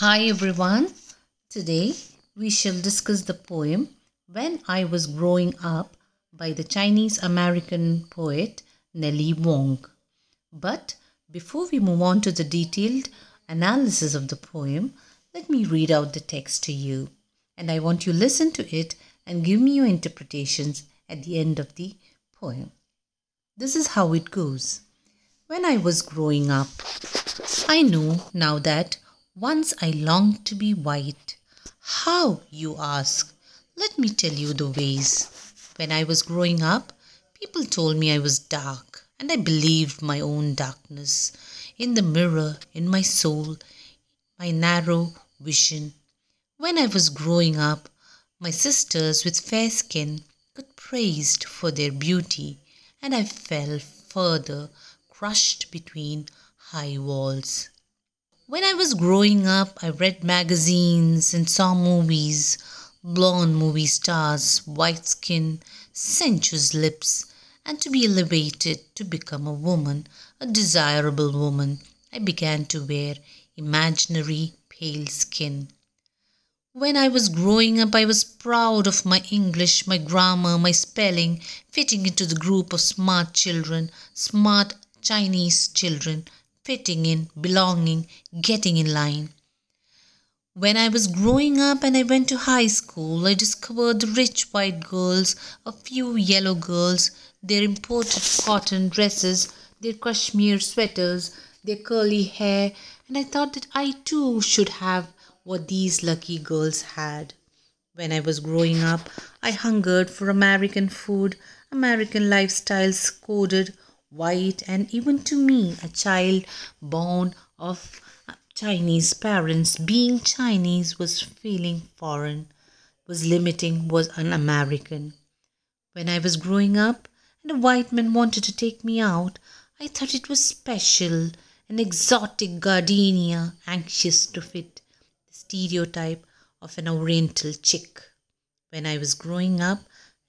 Hi everyone. Today we shall discuss the poem When I Was Growing Up by the Chinese American poet Nellie Wong. But before we move on to the detailed analysis of the poem, let me read out the text to you. And I want you to listen to it and give me your interpretations at the end of the poem. This is how it goes. When I was growing up, I know now that once I longed to be white. How, you ask? Let me tell you the ways. When I was growing up, people told me I was dark, and I believed my own darkness. In the mirror, in my soul, my narrow vision. When I was growing up, my sisters with fair skin got praised for their beauty, and I fell further, crushed between high walls. When I was growing up, I read magazines and saw movies blonde movie stars, white skin, sensuous lips, and to be elevated to become a woman, a desirable woman, I began to wear imaginary pale skin. When I was growing up, I was proud of my English, my grammar, my spelling, fitting into the group of smart children, smart Chinese children fitting in, belonging, getting in line. When I was growing up and I went to high school, I discovered the rich white girls, a few yellow girls, their imported cotton dresses, their cashmere sweaters, their curly hair, and I thought that I too should have what these lucky girls had. When I was growing up, I hungered for American food, American lifestyles coded white, and even to me, a child born of uh, Chinese parents, being Chinese was feeling foreign, was limiting, was un American. When I was growing up and a white man wanted to take me out, I thought it was special, an exotic gardenia, anxious to fit the stereotype of an oriental chick. When I was growing up,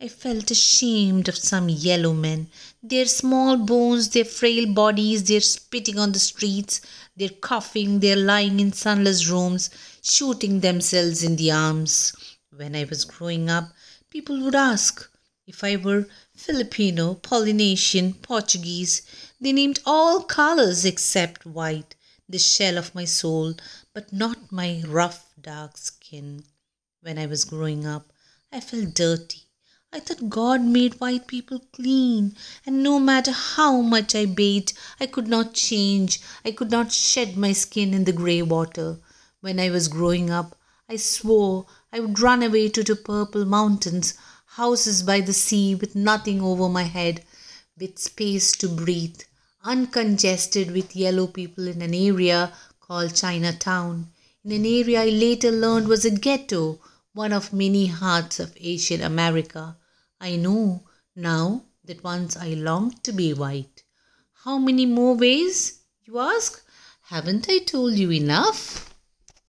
I felt ashamed of some yellow men, their small bones, their frail bodies, their spitting on the streets, their coughing, their lying in sunless rooms, shooting themselves in the arms. When I was growing up, people would ask if I were Filipino, Polynesian, Portuguese. They named all colors except white, the shell of my soul, but not my rough, dark skin. When I was growing up, I felt dirty I thought God made white people clean, and no matter how much I bathed, I could not change. I could not shed my skin in the grey water. When I was growing up, I swore I would run away to the purple mountains, houses by the sea with nothing over my head, with space to breathe, uncongested with yellow people in an area called Chinatown, in an area I later learned was a ghetto, one of many hearts of Asian America. I know now that once I longed to be white. How many more ways, you ask? Haven't I told you enough?